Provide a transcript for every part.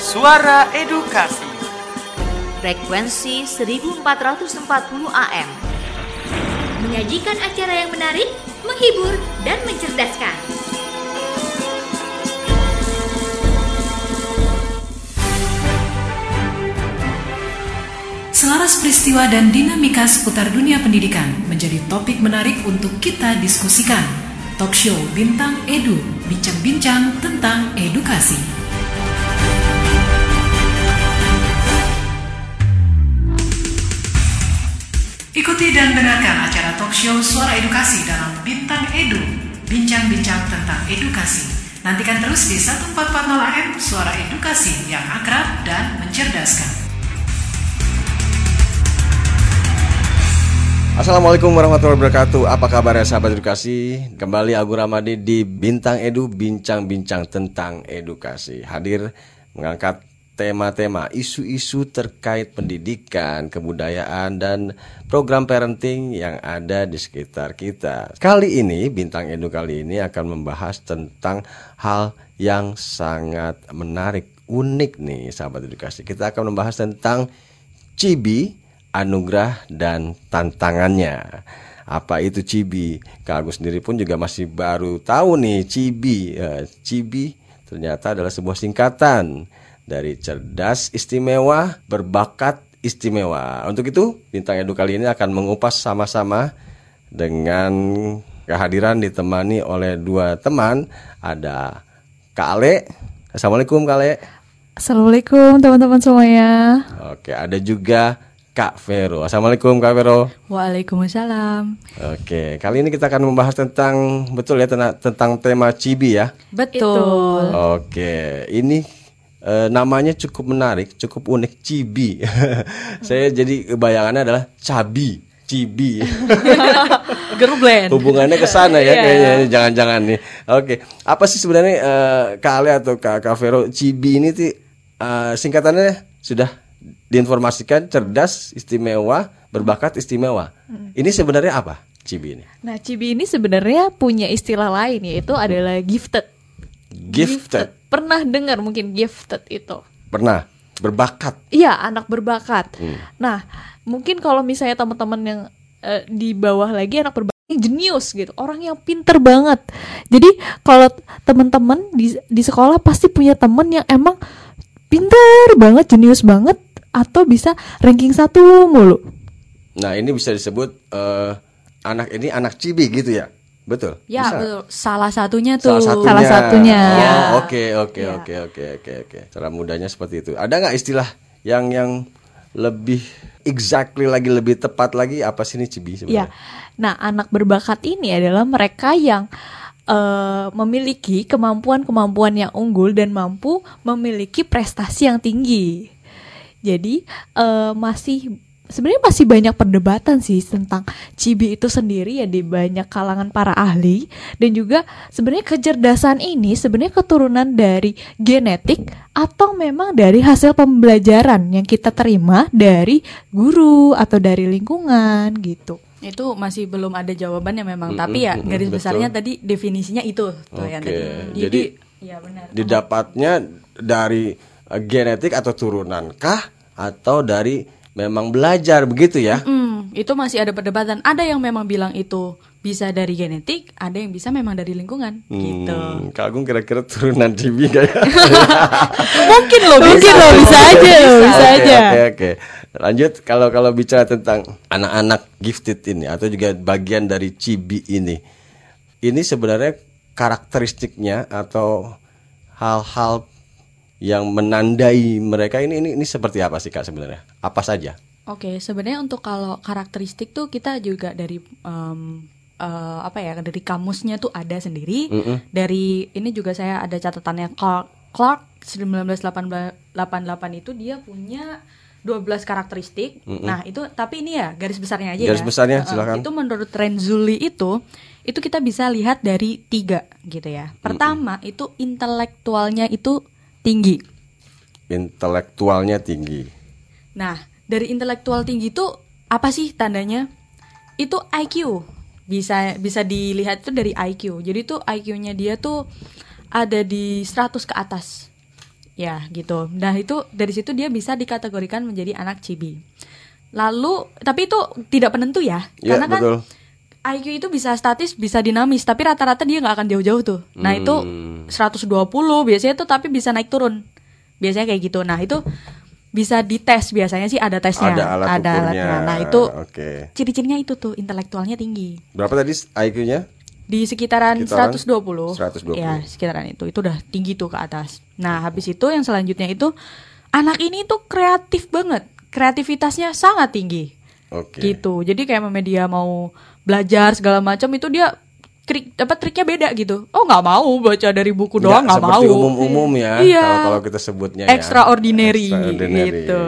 Suara Edukasi. Frekuensi 1440 AM Menyajikan acara yang menarik, menghibur, dan mencerdaskan. Selaras peristiwa dan dinamika seputar dunia pendidikan menjadi topik menarik untuk kita diskusikan. Talk show Bintang Edu, bincang-bincang tentang edukasi. Ikuti dan dengarkan acara talk show Suara Edukasi dalam Bintang Edu, bincang-bincang tentang edukasi. Nantikan terus di 1440 AM Suara Edukasi yang akrab dan mencerdaskan. Assalamualaikum warahmatullahi wabarakatuh. Apa kabar ya sahabat edukasi? Kembali Agung Ramadi di Bintang Edu Bincang-bincang tentang edukasi. Hadir mengangkat tema-tema Isu-isu terkait pendidikan, kebudayaan, dan program parenting yang ada di sekitar kita. Kali ini Bintang Edu kali ini akan membahas tentang hal yang sangat menarik Unik nih sahabat edukasi. Kita akan membahas tentang Cibi anugerah dan tantangannya. Apa itu Cibi? Kak Agus sendiri pun juga masih baru tahu nih Cibi. Eh, Cibi ternyata adalah sebuah singkatan dari cerdas istimewa, berbakat istimewa. Untuk itu, Bintang Edu kali ini akan mengupas sama-sama dengan kehadiran ditemani oleh dua teman. Ada Kak Ale. Assalamualaikum Kak Ale. Assalamualaikum teman-teman semuanya. Oke, ada juga Kak Vero. Assalamualaikum Kak Vero. Waalaikumsalam. Oke, kali ini kita akan membahas tentang betul ya tentang, tentang tema cibi ya. Betul. Oke, ini eh, namanya cukup menarik, cukup unik cibi. Saya jadi bayangannya adalah cabi, cibi. Gerblend. Hubungannya ke sana ya Iya. kayaknya jangan-jangan nih. Oke, apa sih sebenarnya eh, Kak Ale atau Kak, Kak Vero cibi ini tuh eh, singkatannya sudah diinformasikan cerdas, istimewa, berbakat istimewa. Ini sebenarnya apa cibi ini? Nah, Cibi ini sebenarnya punya istilah lain yaitu adalah gifted. Gifted. Pernah dengar mungkin gifted itu? Pernah berbakat. Iya, anak berbakat. Hmm. Nah, mungkin kalau misalnya teman-teman yang eh, di bawah lagi anak berbakat jenius gitu, orang yang pinter banget. Jadi kalau teman-teman di di sekolah pasti punya temen yang emang pinter banget, jenius banget, atau bisa ranking satu mulu. Nah, ini bisa disebut eh, anak ini anak cibi gitu ya. Betul. Ya, Bisa? betul. Salah satunya tuh. Salah satunya. Salah satunya. Oh, Ya. Oke, oke, oke, oke, oke, oke. Cara mudahnya seperti itu. Ada nggak istilah yang yang lebih exactly lagi lebih tepat lagi apa sih ini cibi Ya. sebenarnya? Nah, anak berbakat ini adalah mereka yang eh, memiliki kemampuan-kemampuan yang unggul dan mampu memiliki prestasi yang tinggi. Jadi eh, masih sebenarnya masih banyak perdebatan sih tentang cibi itu sendiri ya di banyak kalangan para ahli dan juga sebenarnya kecerdasan ini sebenarnya keturunan dari genetik atau memang dari hasil pembelajaran yang kita terima dari guru atau dari lingkungan gitu. Itu masih belum ada jawabannya memang, Mm-mm, tapi ya mm-mm, garis betul. besarnya tadi definisinya itu tuh yang Oke, tadi. jadi ya benar. Didapatnya dari genetik atau turunan kah atau dari memang belajar begitu ya? Hmm, itu masih ada perdebatan. Ada yang memang bilang itu bisa dari genetik, ada yang bisa memang dari lingkungan gitu. Hmm, Kak Agung kira-kira turunan cibi nggak ya? Mungkin loh, mungkin loh bisa aja bisa Oke, aja. Oke oke. Lanjut kalau kalau bicara tentang anak-anak gifted ini atau juga bagian dari cibi ini. Ini sebenarnya karakteristiknya atau hal-hal yang menandai mereka ini ini ini seperti apa sih Kak sebenarnya? Apa saja? Oke, sebenarnya untuk kalau karakteristik tuh kita juga dari em, eh, apa ya dari kamusnya tuh ada sendiri. Dari ini juga saya ada catatannya Clark Clark 1988 itu dia punya 12 karakteristik. Nah, itu tapi ini ya garis besarnya aja Garis ya. besarnya, Heeh, silakan. Itu menurut Renzulli itu itu kita bisa lihat dari tiga gitu ya. Pertama, itu intelektualnya itu tinggi. Intelektualnya tinggi. Nah, dari intelektual tinggi itu apa sih tandanya? Itu IQ. Bisa bisa dilihat itu dari IQ. Jadi tuh IQ-nya dia tuh ada di 100 ke atas. Ya, gitu. Nah, itu dari situ dia bisa dikategorikan menjadi anak cibi. Lalu, tapi itu tidak penentu ya. Ya, karena kan betul. IQ itu bisa statis, bisa dinamis, tapi rata-rata dia nggak akan jauh-jauh tuh. Nah, itu Hmm. 120 biasanya tuh tapi bisa naik turun. Biasanya kayak gitu. Nah, itu bisa dites biasanya sih ada tesnya. Ada alat ukurnya. alatnya. Nah, itu Oke. ciri-cirinya itu tuh intelektualnya tinggi. Berapa tadi IQ-nya? Di sekitaran, Sekitaran 120. 120. Ya, sekitaran itu. Itu udah tinggi tuh ke atas. Nah, habis itu yang selanjutnya itu anak ini tuh kreatif banget. Kreativitasnya sangat tinggi. Oke. Gitu. Jadi kayak memang dia mau belajar segala macam itu dia trik apa triknya beda gitu. Oh, nggak mau baca dari buku doang, nggak mau. seperti umum-umum ya. Iya. Kalau kita sebutnya ya. extraordinary, Extraordinary. gitu.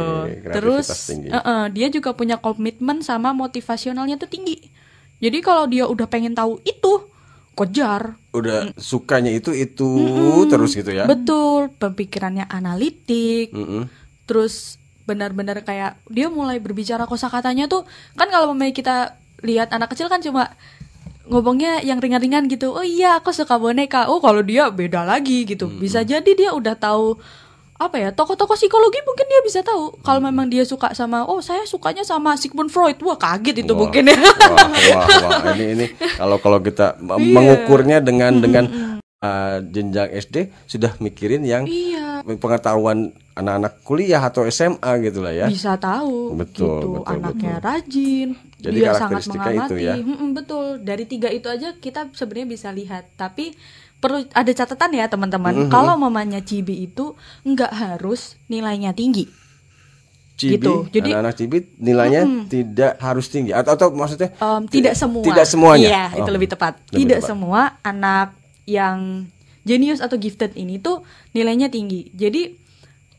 Terus tinggi. eh-eh, dia juga punya komitmen sama motivasionalnya tuh tinggi. Jadi kalau dia udah pengen tahu itu, kejar. udah sukanya itu itu terus gitu ya. Betul, pemikirannya analitik. Mm-mm. Terus benar-benar kayak dia mulai berbicara kosakatanya tuh kan kalau memang kita lihat anak kecil kan cuma ngomongnya yang ringan-ringan gitu. Oh iya, aku suka boneka. Oh, kalau dia beda lagi gitu. Bisa jadi dia udah tahu apa ya tokoh-tokoh psikologi mungkin dia bisa tahu kalau memang dia suka sama oh saya sukanya sama Sigmund Freud wah kaget itu Wah, mungkin ya Wah, wah, wah. Ini ini kalau kalau kita Iya. mengukurnya dengan dengan uh, jenjang SD sudah mikirin yang iya pengetahuan anak-anak kuliah atau SMA gitu lah ya. bisa tahu Betul, gitu betul, anaknya betul. rajin Jadi dia sangat mengamati itu ya. Mm-mm, betul. Dari tiga itu aja kita sebenarnya bisa lihat. Tapi perlu ada catatan ya teman-teman. Mm-hmm. kalau mamanya cibi itu nggak harus nilainya tinggi. Cibi, Gitu, jadi- anak-anak cibi nilainya tidak harus tinggi. Atau atau maksudnya Em, tidak semua. Tidak semuanya. iya Oh, itu lebih tepat. lebih tidak tepat. semua anak yang jenius atau gifted ini tuh nilainya tinggi. Jadi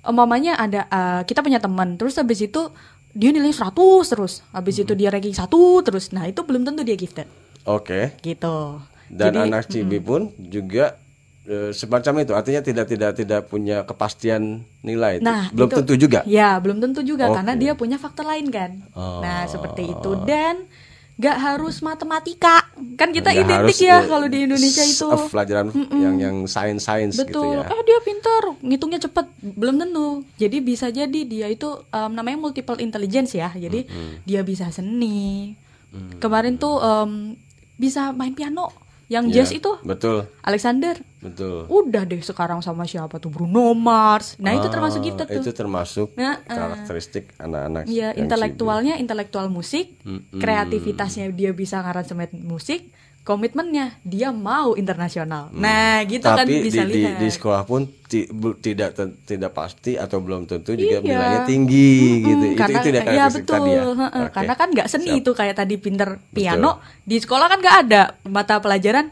umpamanya ada eh, kita punya teman. Terus habis itu dia nilainya 100 terus habis itu dia ranking satu terus nah itu belum tentu dia gifted Oke. gitu Dan Jadi, anak cibi pun juga eh, semacam itu. Artinya tidak tidak tidak punya kepastian nilai. Nah, Belum itu- tentu juga. Ya, belum tentu juga Oke. karena dia punya faktor lain kan. Oh. Nah, seperti itu dan gak harus matematika. Kan kita Nggak identik harus, ya kalau di Indonesia itu. eh, pelajaran yang yang sains sains gitu Betul. ya. Eh dia pintar, ngitungnya cepet. Belum tentu. Jadi bisa jadi dia itu em, namanya multiple intelligence ya. Jadi dia bisa seni. Mm. Kemarin tuh em, bisa main piano. Yang Iya, jazz itu betul Alexander. betul. Udah deh sekarang sama siapa tuh Bruno Mars. Nah, itu termasuk Ah, gifted tuh. Itu termasuk Nah, ah. karakteristik anak-anak. Iya, yang intelektualnya intelektual musik, kreativitasnya dia bisa ngaransemen musik, komitmennya dia mau internasional. Nah, gitu kan Tapi bisa di, di, lihat. di sekolah pun ti- bu- tidak tidak pasti atau belum tentu juga Iya. nilainya tinggi gitu. Hmm, itu karena itu dia ya karakteristik betul, tadi ya. Oke. karena kan nggak seni Siap. itu kayak tadi pinter piano di sekolah kan nggak ada mata pelajaran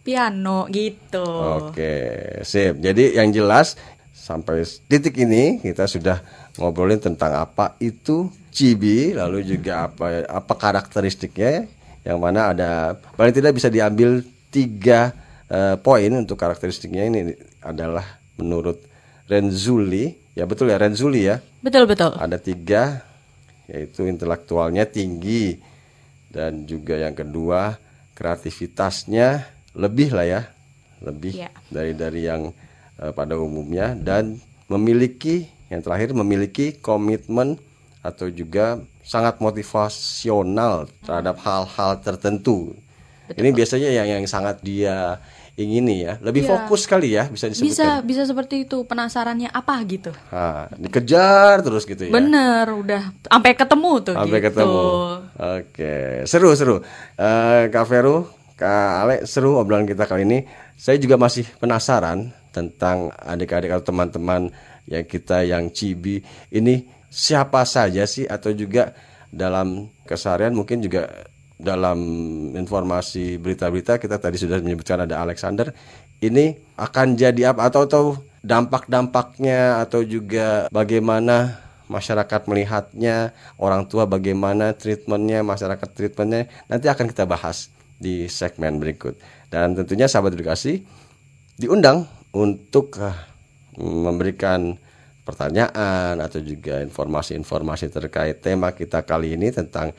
piano gitu. Oke, sip. Jadi yang jelas sampai titik ini kita sudah ngobrolin tentang apa itu cibi, lalu juga apa apa karakteristiknya, yang mana ada paling tidak bisa diambil tiga eh, poin untuk karakteristiknya ini adalah menurut Renzulli, ya betul ya Renzulli ya, Betul betul. ada tiga yaitu intelektualnya tinggi dan juga yang kedua kreativitasnya lebih lah ya lebih Iya. dari dari yang eh, pada umumnya dan memiliki yang terakhir memiliki komitmen atau juga sangat motivasional terhadap hal-hal tertentu ini biasanya yang yang sangat dia ingini ya lebih Iya. fokus kali ya bisa Bisa disebutkan bisa seperti itu penasarannya apa gitu. Nah, dikejar terus gitu ya Bener udah sampai ketemu tuh sampai gitu. ketemu. Oke, seru seru. Eh Kak Vero, Kak Ale, seru obrolan kita kali ini. Saya juga masih penasaran tentang adik-adik atau teman-teman yang kita yang cibi ini siapa saja sih atau juga dalam keseharian mungkin juga dalam informasi berita-berita kita tadi sudah menyebutkan ada Alexander ini akan jadi apa atau atau dampak-dampaknya atau juga bagaimana masyarakat melihatnya, orang tua bagaimana treatmentnya, masyarakat treatmentnya, nanti akan kita bahas di segmen berikut. Dan tentunya sahabat edukasi diundang untuk eh, memberikan pertanyaan atau juga informasi-informasi terkait tema kita kali ini tentang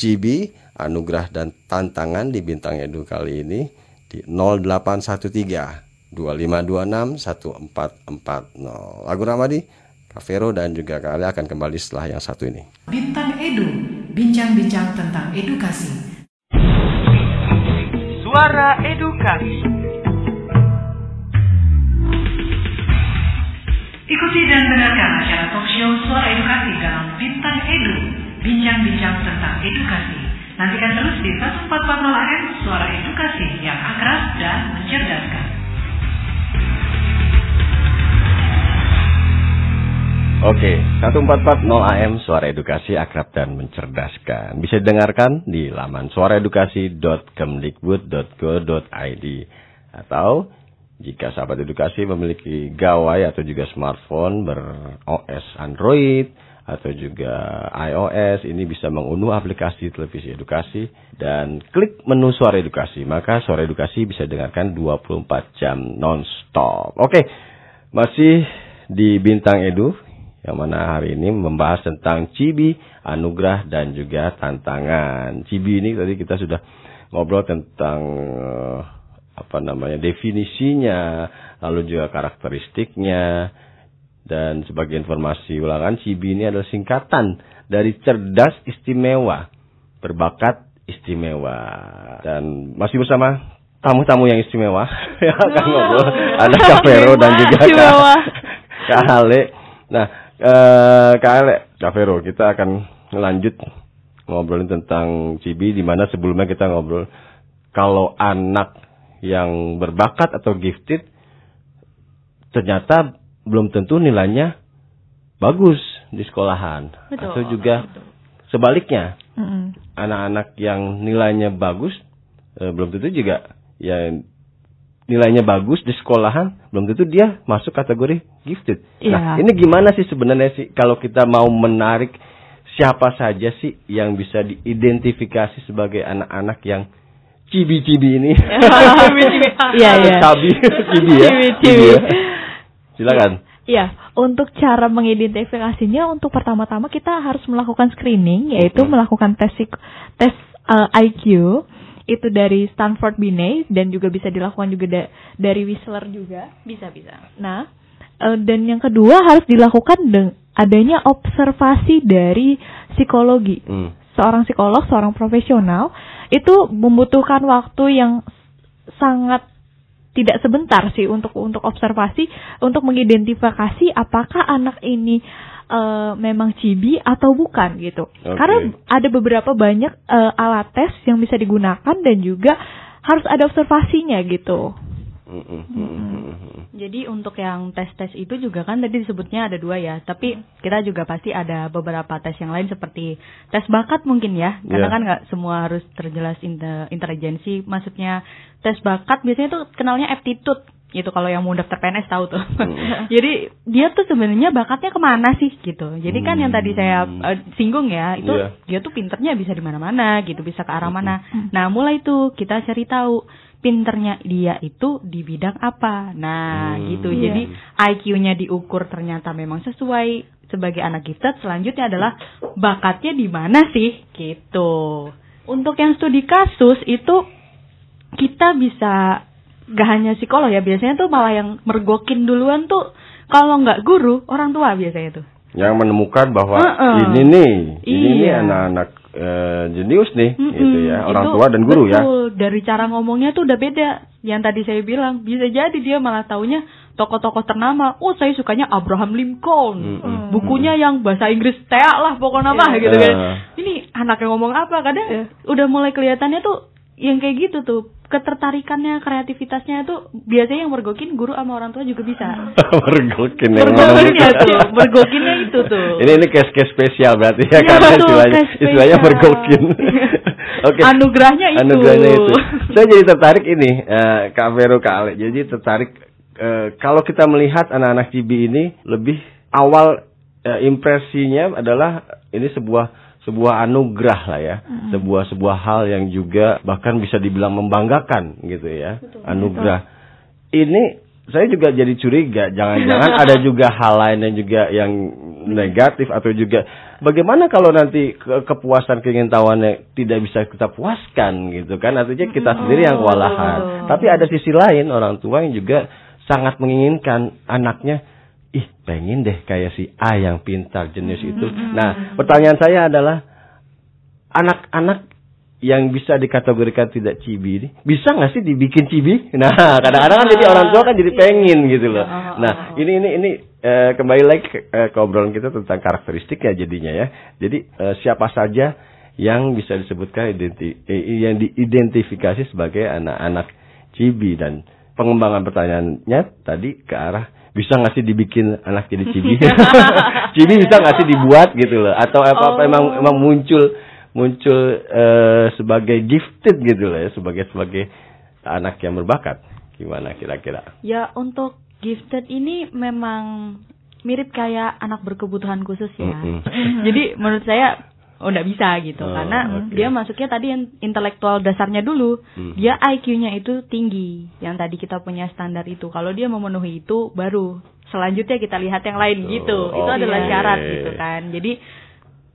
Cibi, anugerah dan tantangan di Bintang Edu kali ini di 0813 2526 1440. Lagu Ramadi, Kak Vero dan juga Kak Ali akan kembali setelah yang satu ini. Bintang Edu, bincang-bincang tentang edukasi. Suara Edukasi. Ikuti dan dengarkan acara talk show Suara Edukasi dalam Bintang Edu, bincang-bincang tentang edukasi. Nantikan terus di 1440 AM Suara Edukasi yang akrab dan mencerdaskan. Oke, 1440 AM Suara Edukasi Akrab dan Mencerdaskan. Bisa didengarkan di laman suaraedukasi.kemdikbud.go.id atau jika sahabat edukasi memiliki gawai atau juga smartphone ber-OS Android atau juga iOS, ini bisa mengunduh aplikasi televisi edukasi dan klik menu Suara Edukasi. Maka Suara Edukasi bisa dengarkan 24 jam non-stop. Oke, masih di Bintang Edu yang mana hari ini membahas tentang cibi, anugerah dan juga tantangan. Cibi ini tadi kita sudah ngobrol tentang eh, apa namanya definisinya, lalu juga karakteristiknya dan sebagai informasi ulangan cibi ini adalah singkatan dari cerdas istimewa, berbakat istimewa dan masih bersama tamu-tamu yang istimewa yang akan ngobrol ada Kak Vero dan juga. Kak, Kak Ale. Nah, eh Kak Ale, Kak Vero, kita akan lanjut ngobrolin tentang Cibi di mana sebelumnya kita ngobrol kalau anak yang berbakat atau gifted ternyata belum tentu nilainya bagus di sekolahan Betul, atau juga sebaliknya anak-anak yang nilainya bagus eh, belum tentu juga ya nilainya bagus di sekolahan belum tentu dia masuk kategori gifted. Nah, Iya. ini gimana sih sebenarnya sih kalau kita mau menarik siapa saja sih yang bisa diidentifikasi sebagai anak-anak yang cibi-cibi ini? Iya, iya. Cabi, cibi ya. Cibi-cibi. ya. Silakan. Iya, untuk cara mengidentifikasinya untuk pertama-tama kita harus melakukan screening yaitu Mhm. melakukan tes tes uh, IQ itu dari Stanford Binet dan juga bisa dilakukan juga da- dari Whistler juga. Bisa bisa. Nah, eh, dan yang kedua harus dilakukan dengan adanya observasi dari psikologi. Hmm. Seorang psikolog, seorang profesional itu membutuhkan waktu yang sangat tidak sebentar sih untuk untuk observasi untuk mengidentifikasi apakah anak ini eh, memang cibi atau bukan gitu. Oke. Karena ada beberapa banyak eh, alat tes yang bisa digunakan dan juga harus ada observasinya gitu. Hmm, hmm, hmm, hmm, hmm. Jadi untuk yang tes-tes itu juga kan tadi disebutnya ada dua ya, tapi kita juga pasti ada beberapa tes yang lain seperti tes bakat mungkin ya, karena Iya. kan nggak semua harus terjelas inte- intelijensi. Maksudnya tes bakat biasanya tuh kenalnya aptitude gitu kalau yang mau daftar PNS tahu tuh. Jadi dia tuh sebenarnya bakatnya ke mana sih gitu. Jadi kan yang tadi saya eh, singgung ya itu Iya. dia tuh pinternya bisa di mana-mana gitu, bisa ke arah mana. Nah mulai tuh kita cari tahu pinternya dia itu di bidang apa. Nah Hmm. gitu. Iya. Jadi IQ-nya diukur ternyata memang sesuai sebagai anak gifted. Selanjutnya adalah bakatnya di mana sih gitu. Untuk yang studi kasus itu kita bisa gak hanya psikolog ya biasanya tuh malah yang mergokin duluan tuh kalau nggak guru orang tua biasanya tuh. Yang menemukan bahwa Heeh. ini nih, ini nih Iya. anak-anak eh, jenius nih, Mm-mm, gitu ya. Orang itu tua dan guru ya. betul, Dari cara ngomongnya tuh udah beda. Yang tadi saya bilang, bisa jadi dia malah taunya tokoh-tokoh ternama. Oh, saya sukanya Abraham Lincoln. Mm-mm. Bukunya yang bahasa Inggris tea lah pokoknya mah gitu kan. Eh. Ini anak yang ngomong apa? Kadang udah mulai kelihatannya tuh yang kayak gitu tuh. Ketertarikannya, kreativitasnya tuh biasanya yang mergokin guru sama orang tua juga bisa. Mergokin yang Mergokinnya menemukan. tuh, mergokinnya itu tuh. Ini ini case-case spesial berarti ya Iya, karena betul, istilahnya case istilahnya mergokin. Oke. Anugerahnya itu. Anugerahnya itu. Saya jadi tertarik ini eh, Kak Vero Kak Ale. Jadi tertarik eh, kalau kita melihat anak-anak Cibi ini lebih awal eh, impresinya adalah ini sebuah sebuah anugerah lah ya, sebuah sebuah hal yang juga bahkan bisa dibilang membanggakan gitu ya, anugerah. Ini saya juga jadi curiga, jangan-jangan ada juga hal lain yang juga yang negatif atau juga bagaimana kalau nanti ke kepuasan keingintahuannya tidak bisa kita puaskan gitu kan? Artinya kita sendiri yang kewalahan. Tapi ada sisi lain orang tua yang juga sangat menginginkan anaknya ih pengen deh kayak si A yang pintar jenius itu nah pertanyaan saya adalah anak-anak yang bisa dikategorikan tidak cibi ini bisa nggak sih dibikin cibi? Nah kadang-kadang kan jadi orang tua kan jadi pengen gitu loh. Nah ini ini ini eh, kembali lagi ke, eh, ke obrolan kita tentang karakteristik ya jadinya ya. Jadi eh, siapa saja yang bisa disebutkan identi eh, yang diidentifikasi sebagai anak-anak cibi dan pengembangan pertanyaannya tadi ke arah bisa nggak sih dibikin anak jadi cibi? cibi bisa nggak sih dibuat gitu loh? Atau apa apa emang emang muncul muncul eh, sebagai gifted gitu loh ya sebagai sebagai anak yang berbakat gimana kira-kira Ya untuk gifted ini memang mirip kayak anak berkebutuhan khusus ya. Mm-mm. Jadi menurut saya oh nggak bisa gitu Oh, karena oke. dia masuknya tadi yang intelektual dasarnya dulu. Hmm. Dia IQ-nya itu tinggi yang tadi kita punya standar itu. Kalau dia memenuhi itu baru selanjutnya kita lihat yang lain Betul. gitu. Itu adalah Oke. syarat gitu kan. Jadi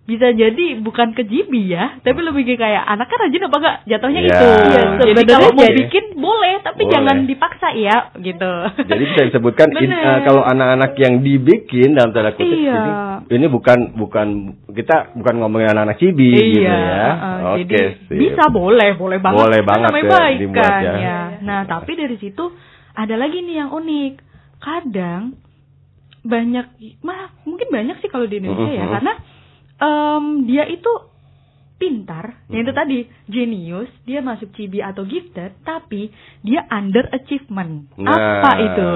bisa jadi bukan kejibi ya, tapi lebih ke kayak anak kan rajin apa enggak jatuhnya Ya. itu. Iya, jadi kalau mau jadi- bikin boleh, tapi Boleh. jangan dipaksa ya gitu. jadi bisa disebutkan in- eh, kalau anak-anak yang dibikin dalam tanda kutip Iya. ini ini bukan bukan kita bukan ngomongin anak-anak cibi gitu iya, ya uh, oke sip. bisa boleh, boleh banget. Boleh banget ya, baik dibuat kan, ya. ya. Nah, tapi dari situ ada lagi nih yang unik. Kadang banyak, mah mungkin banyak sih kalau di Indonesia ya, Mhm. karena em, dia itu pintar, yang itu Mhm. tadi genius, dia masuk cibi atau gifted, tapi dia under achievement. Nah, Apa itu?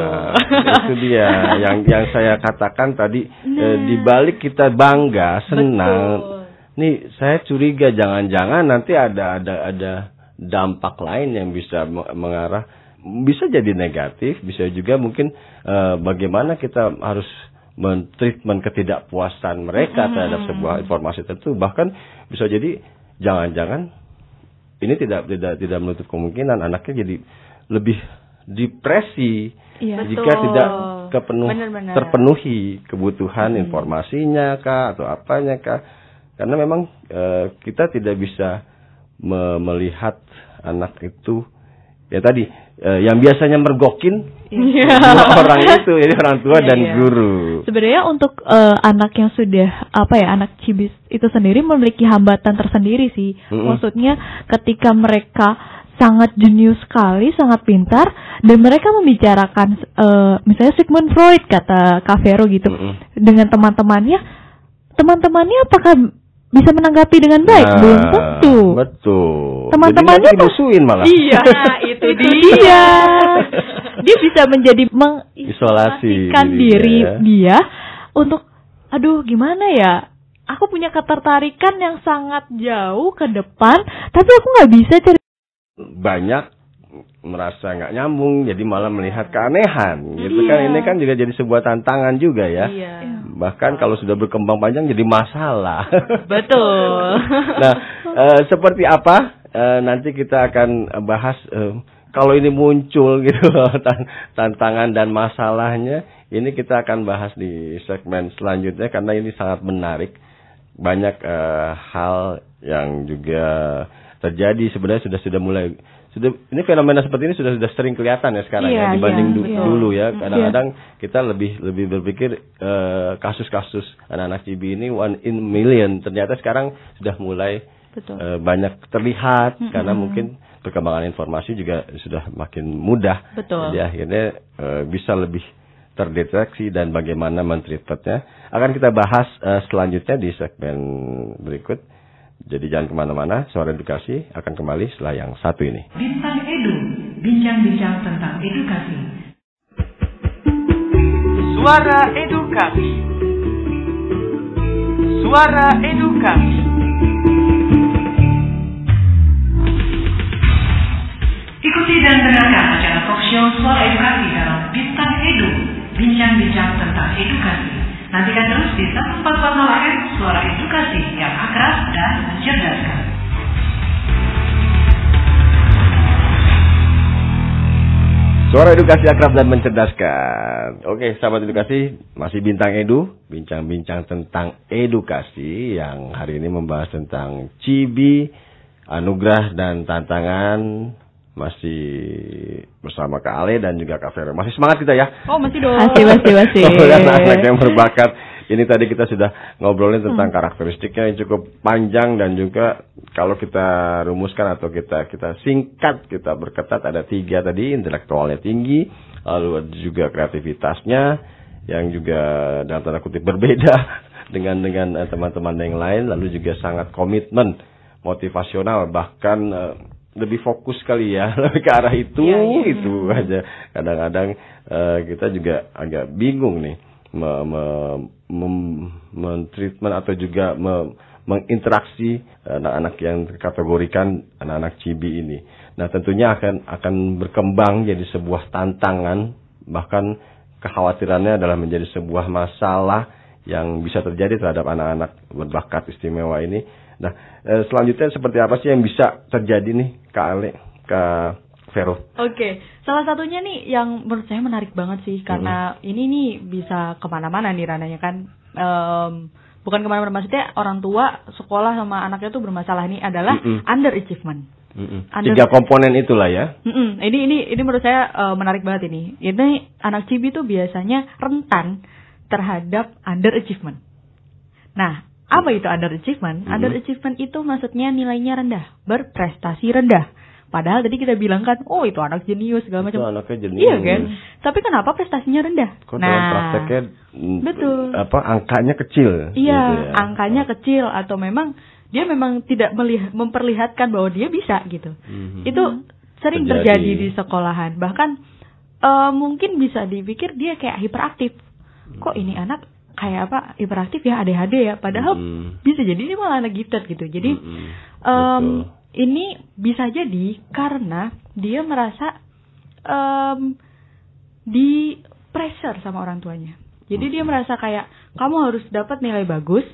itu dia yang yang saya katakan tadi eh, Nah. di balik kita bangga, senang. Betul. Nih, saya curiga jangan-jangan nanti ada ada ada dampak lain yang bisa me- mengarah bisa jadi negatif, bisa juga mungkin eh, bagaimana kita harus mentreatment ketidakpuasan mereka terhadap sebuah informasi tertentu bahkan bisa jadi jangan-jangan ini tidak tidak tidak menutup kemungkinan anaknya jadi lebih depresi Iya. jika Betul. tidak kepenuh Benar-benar. terpenuhi kebutuhan informasinya kah atau apanya kah karena memang eh, kita tidak bisa me- melihat anak itu ya tadi eh, yang biasanya mergokin dua orang itu ini orang tua Iya, dan iya. guru Sebenarnya untuk eh, anak yang sudah apa ya anak cibis itu sendiri memiliki hambatan tersendiri sih. Mm-mm. Maksudnya ketika mereka sangat jenius sekali, sangat pintar dan mereka membicarakan eh, misalnya Sigmund Freud kata Cavero gitu Mm-mm. dengan teman-temannya, teman-temannya apakah bisa menanggapi dengan baik? Nah, Belum tentu. betul Teman-temannya dimusuhin malah Iya, itu dia. dia bisa menjadi Isolasi mengisolasikan diri dirinya. dia untuk aduh gimana ya aku punya ketertarikan yang sangat jauh ke depan tapi aku nggak bisa cari banyak merasa nggak nyambung jadi malah melihat keanehan gitu kan Iya. ini kan juga jadi sebuah tantangan juga ya Iya. Bahkan kalau sudah berkembang panjang jadi masalah. Betul. nah eh, seperti apa? Eh, nanti kita akan bahas eh, kalau ini muncul gitu tantangan dan masalahnya ini kita akan bahas di segmen selanjutnya karena ini sangat menarik. Banyak eh, hal yang juga terjadi sebenarnya sudah sudah mulai sudah ini fenomena seperti ini sudah sudah sering kelihatan ya sekarang ya Iya, dibanding iya, du- iya. dulu ya. Kadang-kadang kita lebih lebih berpikir eh, kasus-kasus anak-anak cibi ini one in million. Ternyata sekarang sudah mulai betul. eh, banyak terlihat karena mungkin perkembangan informasi juga sudah makin mudah. Betul. jadi akhirnya eh, bisa lebih terdeteksi dan bagaimana mentreatmentnya akan kita bahas eh, selanjutnya di segmen berikut jadi jangan ke mana-mana suara edukasi akan kembali setelah yang satu ini Bintang Edu, bincang-bincang tentang edukasi. Suara edukasi. Suara edukasi. Ikuti dan dengarkan acara talk show Suara Edukasi dalam Bintang Edu, bincang-bincang tentang edukasi. Nantikan terus di 1440 AM Suara Edukasi yang akrab dan mencerdaskan. Suara edukasi akrab dan mencerdaskan. Oke, sahabat edukasi, masih bintang edu, bincang-bincang tentang edukasi yang hari ini membahas tentang cibi, anugerah dan tantangan. Masih bersama Kak Ale dan juga Kak Vero. Masih semangat kita ya? Oh, masih dong. Masih, masih, masih. Anak yang berbakat. Ini tadi kita sudah ngobrolin tentang karakteristiknya yang cukup panjang dan juga kalau kita rumuskan atau kita kita singkat kita berketat ada tiga tadi intelektualnya tinggi lalu ada juga kreativitasnya yang juga dalam tanda kutip berbeda dengan dengan eh, teman-teman yang lain lalu juga sangat komitmen motivasional bahkan eh, lebih fokus kali ya lebih ke arah itu Iya, iya. itu aja kadang-kadang eh, kita juga agak bingung nih me, me, mem- mentreatment atau juga me- menginteraksi anak-anak yang terkategorikan anak-anak cibi ini. Nah, tentunya akan akan berkembang jadi sebuah tantangan bahkan kekhawatirannya adalah menjadi sebuah masalah yang bisa terjadi terhadap anak-anak berbakat istimewa ini. Nah, eh, selanjutnya seperti apa sih yang bisa terjadi nih Kak Ale, Kak Vero? Oke, salah satunya nih yang menurut saya menarik banget sih karena ini nih bisa ke mana-mana nih rananya kan. Em, bukan ke mana-mana maksudnya orang tua sekolah sama anaknya tuh bermasalah nih adalah Mm-mm. underachievement. Mm-mm. Under- Tiga komponen itulah ya. Mm-mm, ini ini ini menurut saya eh, menarik banget ini. Ini anak cibi tuh biasanya rentan terhadap underachievement. Nah, apa itu underachievement? Mm-mm. Underachievement itu maksudnya nilainya rendah, berprestasi rendah. Padahal tadi kita bilang kan, oh itu anak jenius segala Itu macam. anaknya jenius. Iya kan? Tapi kenapa prestasinya rendah? Kok dalam prakteknya mm, betul. apa angkanya kecil? Iya, gitu ya. angkanya kecil atau memang dia memang tidak melihat, memperlihatkan bahwa dia bisa gitu. Mhm. Itu sering Terjadi. terjadi. di sekolahan. Bahkan eh, mungkin bisa dipikir dia kayak hiperaktif. Kok ini anak kayak apa hiperaktif ya ADHD ya? Padahal Mhm. bisa jadi dia malah anak gifted gitu. Jadi Mhm. em, Betul. ini bisa jadi karena dia merasa em, di pressure sama orang tuanya. Jadi dia merasa kayak kamu harus dapat nilai bagus.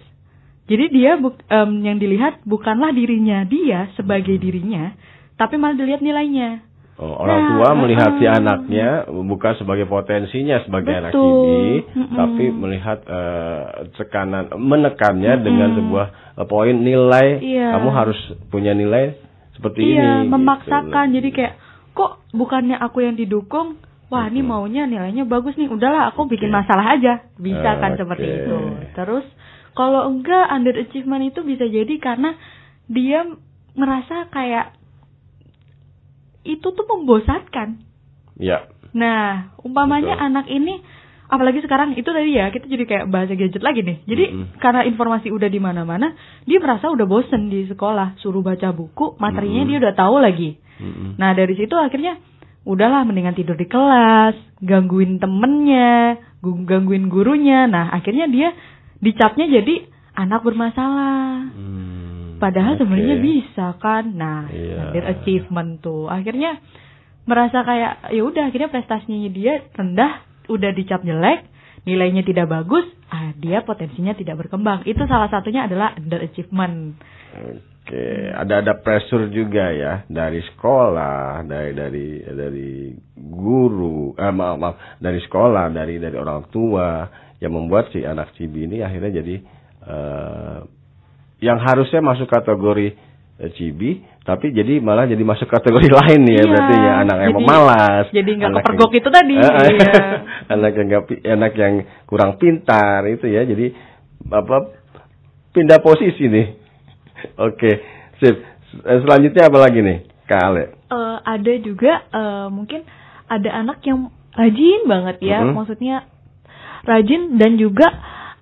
Jadi dia em, yang dilihat bukanlah dirinya dia sebagai dirinya, tapi malah dilihat nilainya. Oh, orang Nah, tua melihat si uh-uh. anaknya bukan sebagai potensinya sebagai anak Betul. cibi, Mm-mm. tapi melihat eh, tekanan menekannya Mm-mm. dengan sebuah eh, poin nilai. Iya. Kamu harus punya nilai seperti ini. iya, gitu. memaksakan. Jadi kayak kok bukannya aku yang didukung? Wah, ini maunya nilainya bagus nih. Udahlah, aku bikin masalah aja. Bisa kan Oke. seperti itu. Terus kalau enggak underachievement itu bisa jadi karena dia merasa kayak itu tuh membosankan. Ya. Nah, umpamanya Betul. anak ini apalagi sekarang itu tadi ya, kita jadi kayak bahasa gadget lagi nih. Jadi Mm-mm. karena informasi udah di mana-mana, dia merasa udah bosen di sekolah, suruh baca buku, materinya Mm-mm. dia udah tahu lagi. Mm-mm. Nah, dari situ akhirnya udahlah mendingan tidur di kelas, gangguin temennya, gu- gangguin gurunya. Nah, akhirnya dia dicapnya jadi anak bermasalah. Hmm, Padahal oke. sebenarnya bisa kan. Nah, under achievement tuh. Akhirnya merasa kayak ya udah akhirnya prestasinya dia rendah, udah dicap jelek, nilainya tidak bagus, ah dia potensinya tidak berkembang. Itu salah satunya adalah under achievement. Oke, ada ada pressure juga ya dari sekolah, dari dari dari guru, eh, maaf, maaf dari sekolah, dari dari orang tua yang membuat si anak cibi ini akhirnya jadi eh, yang harusnya masuk kategori eh, cibi, tapi jadi malah jadi masuk kategori lain nih ya Iya, berarti ya anak yang jadi- pemalas, jadi nggak kepergok yang- itu tadi, eh, iya. anak yang pi- anak yang kurang pintar itu ya, jadi apa pindah posisi nih. Oke, sip. Eh, Selanjutnya apa lagi nih, Kak Ale? Eh, ada juga eh, mungkin ada anak yang rajin banget ya, Mhm. maksudnya rajin dan juga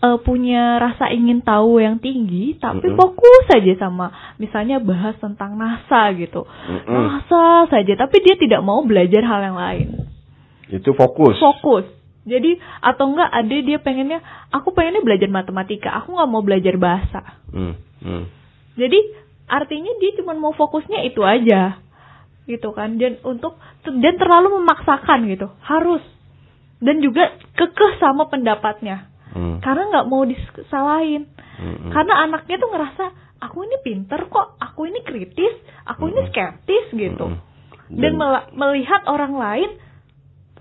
eh, punya rasa ingin tahu yang tinggi, tapi Mhm. fokus saja sama misalnya bahas tentang NASA gitu, Mm-mm. NASA saja, tapi dia tidak mau belajar hal yang lain, Itu fokus. fokus. Jadi atau enggak ada dia pengennya, aku pengennya belajar matematika, aku nggak mau belajar bahasa. Hmm, hmm. Jadi artinya dia cuma mau fokusnya itu aja. Gitu kan. Dan untuk dan terlalu memaksakan gitu. Harus. Dan juga kekeh sama pendapatnya. Hmm. Karena nggak mau disalahin. Hmm, hmm. Karena anaknya tuh ngerasa aku ini pinter kok, aku ini kritis, aku ini skeptis gitu. Hmm. Dan melihat orang lain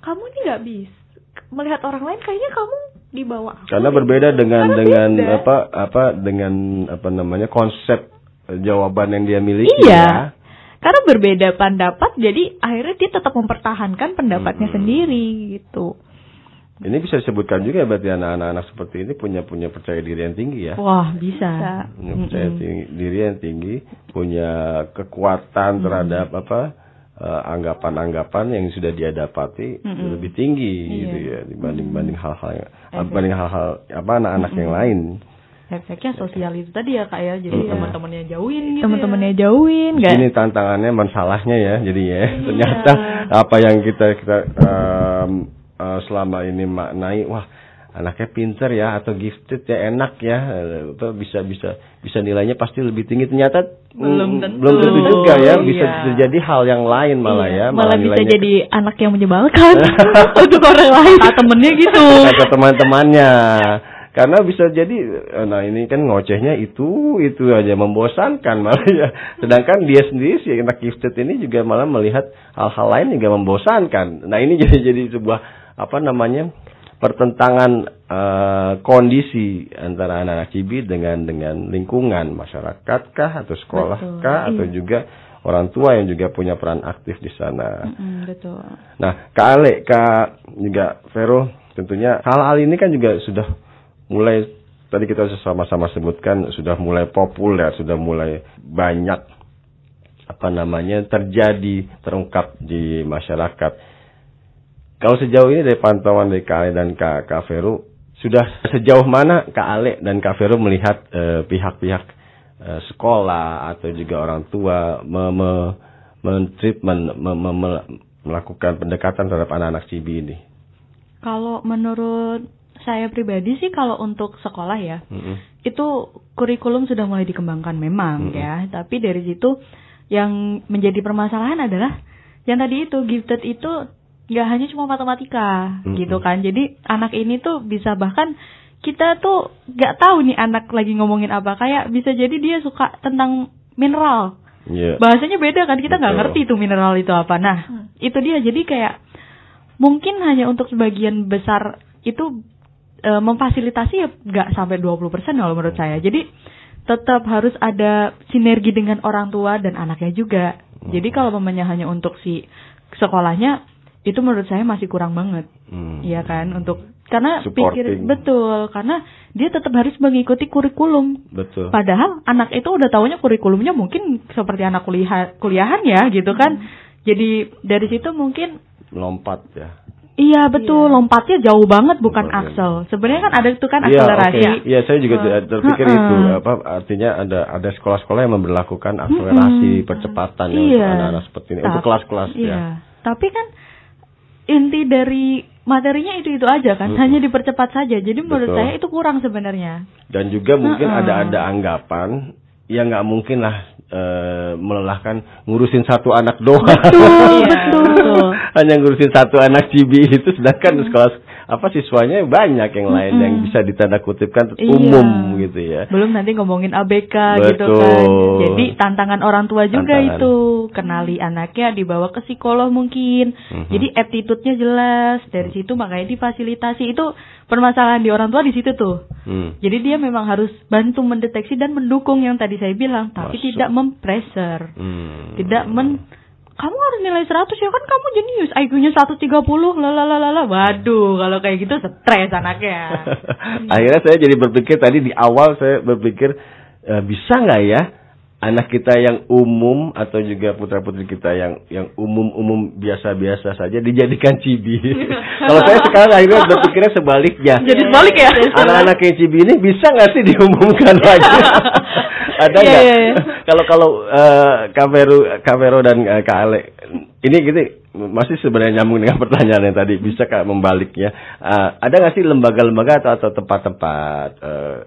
kamu ini nggak bisa melihat orang lain kayaknya kamu di bawah aku Karena deh." berbeda dengan Karena dengan beda. apa apa dengan apa namanya konsep eh, jawaban yang dia miliki Iya. ya. Karena berbeda pendapat, jadi akhirnya dia tetap mempertahankan pendapatnya Hmm. sendiri gitu. Ini bisa disebutkan juga berarti anak-anak seperti ini punya punya percaya diri yang tinggi ya. Wah, bisa. Punya percaya tinggi- diri yang tinggi, punya kekuatan terhadap apa eh, anggapan-anggapan yang sudah dia dapati lebih tinggi gitu ya dibanding banding hal-hal yang dibanding hal-hal apa anak-anak yang lain. Efeknya sosial itu tadi ya kak ya, jadi teman-temannya jauhin gitu. Teman-temannya jauhin, nggak? Ini tantangannya masalahnya ya, jadi ya. Ternyata apa yang kita kita em, eh, selama ini maknai, wah anaknya pinter ya atau gifted ya enak ya, eh, apa, bisa bisa bisa nilainya pasti lebih tinggi. Ternyata Belum mm, tentu. belum tentu juga ya, bisa Iya. terjadi hal yang lain malah ya, malah bisa nilainya jadi anak yang menyebalkan untuk orang lain. Kata temennya gitu. kata teman-temannya. Karena bisa jadi, eh, nah ini kan ngocehnya itu itu aja membosankan malah ya. Sedangkan dia sendiri si anak gifted ini juga malah melihat hal-hal lain juga membosankan. Nah ini jadi jadi sebuah apa namanya pertentangan eh, kondisi antara anak-anak cibi dengan dengan lingkungan masyarakat kah atau sekolah kah atau juga orang tua yang juga punya peran aktif di sana. Hmm, betul. Nah, Kak Ale, Kak juga Vero, tentunya hal-hal ini kan juga sudah mulai tadi kita sama-sama sebutkan sudah mulai populer, sudah mulai banyak apa namanya terjadi terungkap di masyarakat. Kalau sejauh ini dari pantauan dari Kak Ale dan Kak, Kak sudah sejauh mana Kak Ale dan Kak Vero melihat eh, pihak-pihak eh, sekolah atau juga orang tua me, me, men-treatment, me- me- me- melakukan pendekatan terhadap anak-anak cibi ini? Kalau menurut saya pribadi sih kalau untuk sekolah ya, Mm-mm. itu kurikulum sudah mulai dikembangkan memang ya, tapi dari situ yang menjadi permasalahan adalah yang tadi itu gifted itu nggak hanya cuma matematika Mm-mm. gitu kan. Jadi anak ini tuh bisa bahkan kita tuh nggak tahu nih anak lagi ngomongin apa. Kayak bisa jadi dia suka tentang mineral. Iya. Bahasanya beda kan kita nggak ngerti tuh mineral itu apa. Nah itu dia jadi kayak mungkin hanya untuk sebagian besar itu e, memfasilitasi ya nggak sampai 20% kalau menurut saya. Jadi tetap harus ada sinergi dengan orang tua dan anaknya juga. Jadi kalau mamanya hanya untuk si sekolahnya itu menurut saya masih kurang banget. Hmm. Iya kan untuk karena Supporting. pikir betul karena dia tetap harus mengikuti kurikulum Betul. Padahal anak itu udah taunya kurikulumnya mungkin seperti anak kuliah kuliahan ya gitu kan. Jadi dari situ mungkin Lompat ya. iya betul lompatnya jauh banget bukan Lompatnya. aksel. Sebenarnya kan ada itu kan Iya, akselerasi. oke. Iya, saya juga ter- terpikir Heeh. itu apa artinya ada ada sekolah-sekolah yang memberlakukan akselerasi Mm-mm. percepatan ya Iya. untuk anak-anak seperti ini untuk Tapi- kelas-kelas Iya. ya. Tapi kan inti dari materinya itu-itu aja kan, Mm-mm. hanya dipercepat saja. Jadi menurut Betul. saya itu kurang sebenarnya. Dan juga mungkin Heeh. ada ada anggapan yang nggak mungkin lah eh, melelahkan ngurusin satu anak doang. Iya, betul. Hanya ngurusin satu anak cibi itu sedangkan sekolah apa siswanya banyak yang lain yang bisa ditanda kutipkan Iya. umum gitu ya. Belum nanti ngomongin ABK gitu Betul. kan. Jadi tantangan orang tua juga Tantangan. itu. Kenali anaknya dibawa ke psikolog mungkin. Mhm. Jadi attitude-nya jelas. Dari situ makanya difasilitasi. Itu permasalahan di orang tua di situ tuh. Hmm. Jadi dia memang harus bantu mendeteksi dan mendukung yang tadi saya bilang, tapi Masuk. tidak mempressure. Hmm. Tidak men kamu harus nilai 100 ya kan kamu jenius IQ-nya 130 lalalala waduh kalau kayak gitu stres anaknya Akhirnya saya jadi berpikir tadi di awal saya berpikir eh, bisa nggak ya anak kita yang umum atau juga putra putri kita yang yang umum umum biasa biasa saja dijadikan cibi. Kalau saya sekarang akhirnya berpikirnya sebaliknya. jadi sebalik ya Anak-anak yang cibi ini bisa nggak sih diumumkan lagi? Ada Iya, nggak? iya, iya. Kalau kalau eh, Kavero, Kavero dan eh, Kak Ale, ini gitu masih sebenarnya nyambung dengan pertanyaan yang tadi. Bisa kak membaliknya? Eh, ada nggak sih lembaga-lembaga atau atau tempat-tempat eh,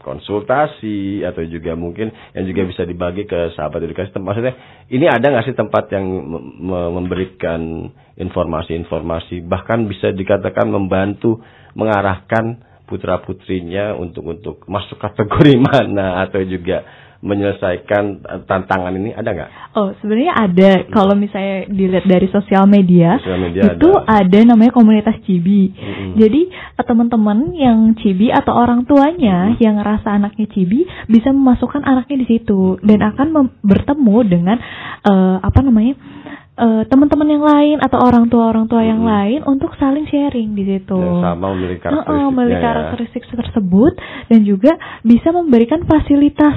konsultasi atau juga mungkin yang juga bisa dibagi ke sahabat edukasi? Tem- Maksudnya ini ada nggak sih tempat yang mem- mem- memberikan informasi-informasi bahkan bisa dikatakan membantu mengarahkan putra putrinya untuk untuk masuk kategori mana atau juga menyelesaikan tantangan ini ada nggak? Oh, sebenarnya ada. Kalau misalnya dilihat dari sosial media, Sosial media itu ada. ada. namanya komunitas cibi. Jadi eh, teman-teman yang cibi atau orang tuanya yang ngerasa anaknya cibi bisa memasukkan anaknya di situ dan akan bertemu dengan eh, apa namanya eh, teman-teman yang lain atau orang tua orang tua yang lain untuk saling sharing di situ. Yang sama memiliki Heeh, karakteristiknya memiliki ya. karakteristik tersebut dan juga bisa memberikan fasilitas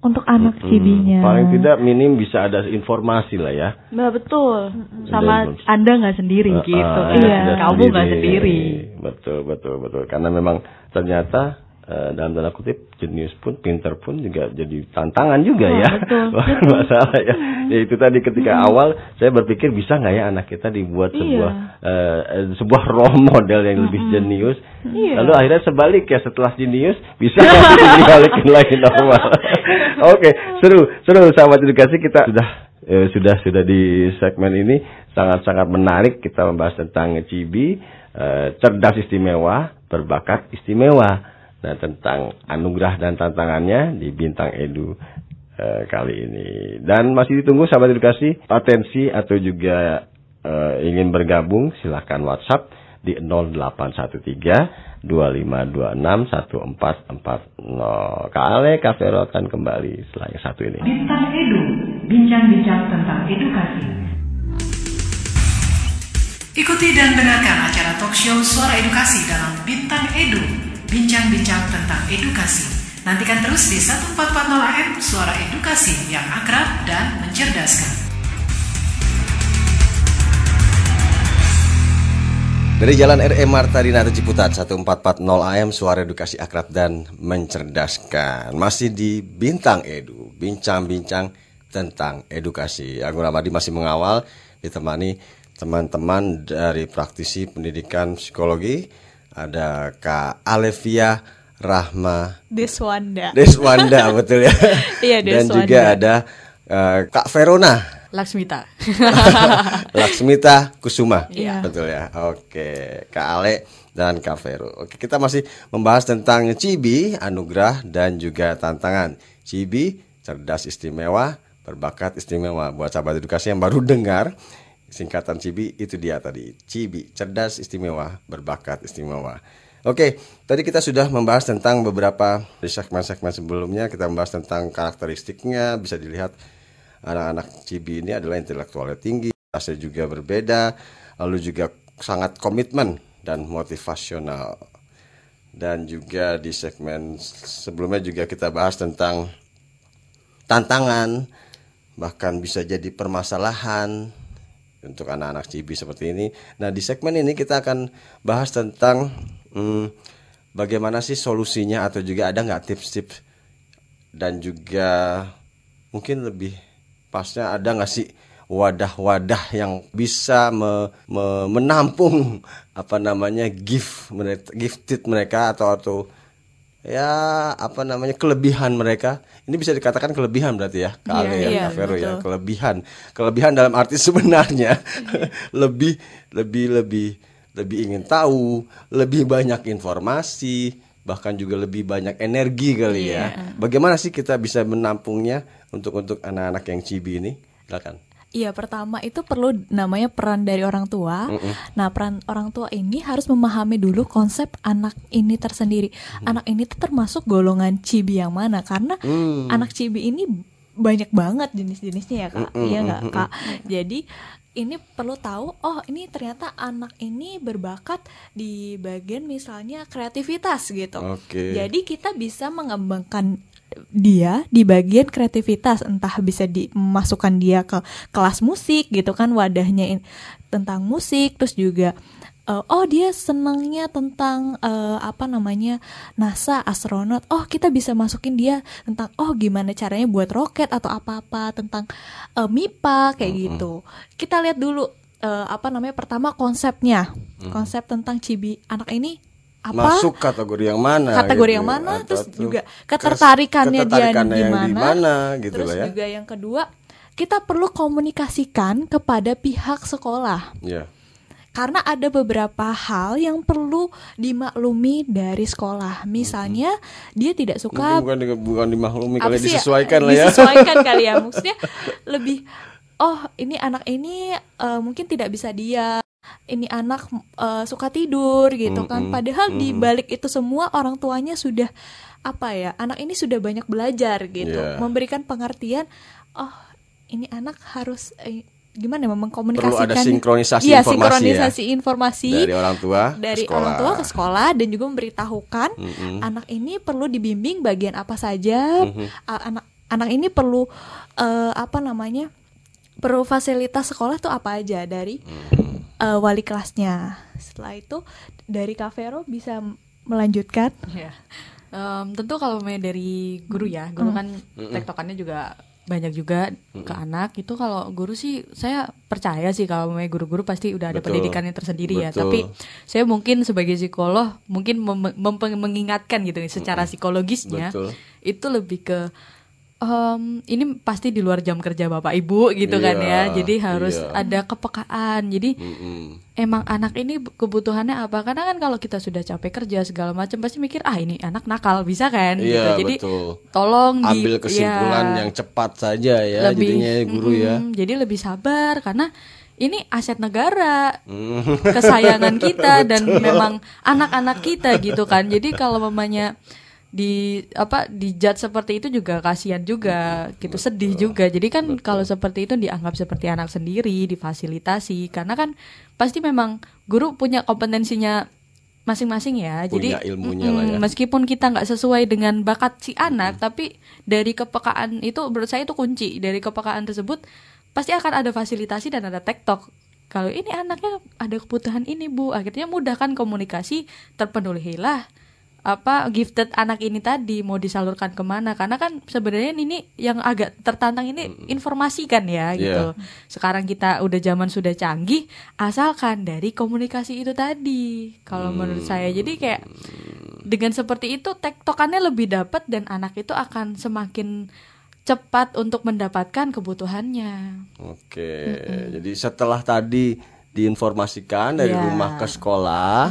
untuk anak Hmm, cibinya. Paling tidak minim bisa ada informasi lah ya. Nah betul, sama Dan- anda nggak sendiri Uh, gitu. uh, Iya. Kamu nggak sendiri. Betul, betul, betul. Karena memang ternyata eh, dalam tanda kutip jenius pun, pinter pun juga jadi tantangan juga Wah, ya. betul, Bukan masalah ya. Ya itu tadi ketika awal saya berpikir bisa nggak ya anak kita dibuat Iya. sebuah eh, sebuah role model yang lebih jenius. Iya. Lalu akhirnya sebalik ya setelah jenius bisa dibalikin lagi normal. Oke, seru, seru sahabat edukasi kita sudah eh, sudah sudah di segmen ini sangat-sangat menarik kita membahas tentang cibi eh, cerdas istimewa berbakat istimewa nah tentang anugerah dan tantangannya di bintang edu eh, kali ini. Dan masih ditunggu sahabat edukasi atensi atau juga eh, ingin bergabung silakan WhatsApp di 0813 2526 1440 Kak Ale akan kembali setelah yang satu ini. Bintang Edu, bincang-bincang tentang edukasi. Ikuti dan dengarkan acara talk show Suara Edukasi dalam Bintang Edu, bincang-bincang tentang edukasi. Nantikan terus di 1440 AM Suara Edukasi yang akrab dan mencerdaskan. Dari Jalan RM Marta Dinata Ciputat 1440 AM Suara Edukasi Akrab dan Mencerdaskan Masih di Bintang Edu Bincang-bincang tentang edukasi Agung Ramadi masih mengawal Ditemani teman-teman dari praktisi pendidikan psikologi Ada Kak Alevia Rahma Deswanda. Deswanda betul ya Iya, Dan Deswanda. juga ada eh, Kak Verona Laksmita. Laksmita Kusuma. Iya. Betul ya. Oke, Kak Ale dan Kak Vero. Oke, kita masih membahas tentang Cibi, anugerah dan juga tantangan. Cibi, cerdas istimewa, berbakat istimewa. Buat sahabat edukasi yang baru dengar, singkatan Cibi itu dia tadi. Cibi, cerdas istimewa, berbakat istimewa. Oke, tadi kita sudah membahas tentang beberapa di segmen-segmen sebelumnya kita membahas tentang karakteristiknya bisa dilihat anak-anak Cibi ini adalah intelektualnya tinggi, rasanya juga berbeda, lalu juga sangat komitmen dan motivasional. Dan juga di segmen sebelumnya juga kita bahas tentang tantangan, bahkan bisa jadi permasalahan untuk anak-anak Cibi seperti ini. Nah di segmen ini kita akan bahas tentang hmm, bagaimana sih solusinya atau juga ada nggak tips-tips dan juga mungkin lebih pasnya ada nggak sih wadah-wadah yang bisa me- me- menampung apa namanya gift gifted mereka atau atau ya apa namanya kelebihan mereka. Ini bisa dikatakan kelebihan berarti ya Kak Iya, Ale ya iya, Kak Vero ya. kelebihan. Kelebihan dalam arti sebenarnya. Lebih lebih lebih lebih ingin tahu lebih banyak informasi bahkan juga lebih banyak energi kali ya. Bagaimana sih kita bisa menampungnya untuk untuk anak-anak yang cibi ini? Silakan Iya, pertama itu perlu namanya peran dari orang tua. Nah, peran orang tua ini harus memahami dulu konsep anak ini tersendiri. Anak ini tuh termasuk golongan cibi yang mana? Karena anak cibi ini banyak banget jenis-jenisnya ya, Kak. Iya nggak, Kak? Jadi ini perlu tahu, oh ini ternyata anak ini berbakat di bagian misalnya kreativitas gitu. Oke. Jadi kita bisa mengembangkan dia di bagian kreativitas entah bisa dimasukkan dia ke kelas musik gitu kan wadahnya in- tentang musik terus juga eh, oh dia senangnya tentang eh, apa namanya NASA astronot. Oh kita bisa masukin dia tentang oh gimana caranya buat roket atau apa-apa tentang eh, MIPA kayak gitu. Kita lihat dulu eh, apa namanya pertama konsepnya. Konsep tentang cibi anak ini apa? Masuk kategori yang mana kategori gitu yang ya. mana? Atau terus juga kes- ketertarikannya dia ketertarikannya di yang mana gitu terus lah ya? juga yang kedua kita perlu komunikasikan kepada pihak sekolah. Ya karena ada beberapa hal yang perlu dimaklumi dari sekolah. Misalnya dia tidak suka Mungkin bukan bukan dimaklumi kali ya, disesuaikan lah ya. disesuaikan kali ya. Maksudnya lebih oh ini anak ini eh, mungkin tidak bisa dia ini anak eh, suka tidur gitu kan padahal di balik itu semua orang tuanya sudah apa ya anak ini sudah banyak belajar gitu Iya. memberikan pengertian oh ini anak harus eh, gimana ya Perlu mengkomunikasikan ada sinkronisasi Iya, informasi sinkronisasi informasi ya dari orang tua ke dari sekolah. orang tua ke sekolah dan juga memberitahukan Mm-mm. anak ini perlu dibimbing bagian apa saja Mhm. A- anak anak ini perlu eh, apa namanya perlu fasilitas sekolah tuh apa aja dari Mhm. Eh, wali kelasnya setelah itu dari Kavero bisa melanjutkan Ya. Em, tentu kalau memang dari guru ya, guru kan tektokannya juga banyak juga ke anak. Itu kalau guru sih saya percaya sih kalau memang guru-guru pasti udah ada Betul. pendidikannya tersendiri ya. Betul. Tapi saya mungkin sebagai psikolog mungkin mem- mem- mengingatkan gitu secara psikologisnya Betul. itu lebih ke em, ini pasti di luar jam kerja bapak ibu gitu kan Iya, ya. Jadi harus iya. ada kepekaan. Jadi Mm-mm. emang anak ini kebutuhannya apa karena kan kalau kita sudah capek kerja segala macam pasti mikir ah ini anak nakal bisa kan Iya, gitu jadi betul. tolong di- ambil kesimpulan ya, yang cepat saja ya lebih jadinya guru ya mm, jadi lebih sabar karena ini aset negara Mm. kesayangan kita dan memang anak-anak kita gitu kan jadi kalau mamanya di apa dijudge seperti itu juga kasihan juga gitu sedih juga. Jadi kan kalau seperti itu dianggap seperti anak sendiri difasilitasi. Karena kan pasti memang guru punya kompetensinya masing-masing ya. Punya jadi ilmunya lah ya. meskipun kita nggak sesuai dengan bakat si anak tapi dari kepekaan itu menurut saya itu kunci. Dari kepekaan tersebut pasti akan ada fasilitasi dan ada tektok kalau ini anaknya ada kebutuhan ini bu. Akhirnya mudahkan komunikasi terpenuhilah apa gifted anak ini tadi mau disalurkan ke mana. Karena kan sebenarnya ini yang agak tertantang ini informasi kan ya gitu. Sekarang kita udah zaman sudah canggih asalkan dari komunikasi itu tadi kalau menurut saya. Jadi kayak dengan seperti itu tektokannya lebih dapat dan anak itu akan semakin cepat untuk mendapatkan kebutuhannya. Oke, jadi setelah tadi diinformasikan dari Ya. rumah ke sekolah,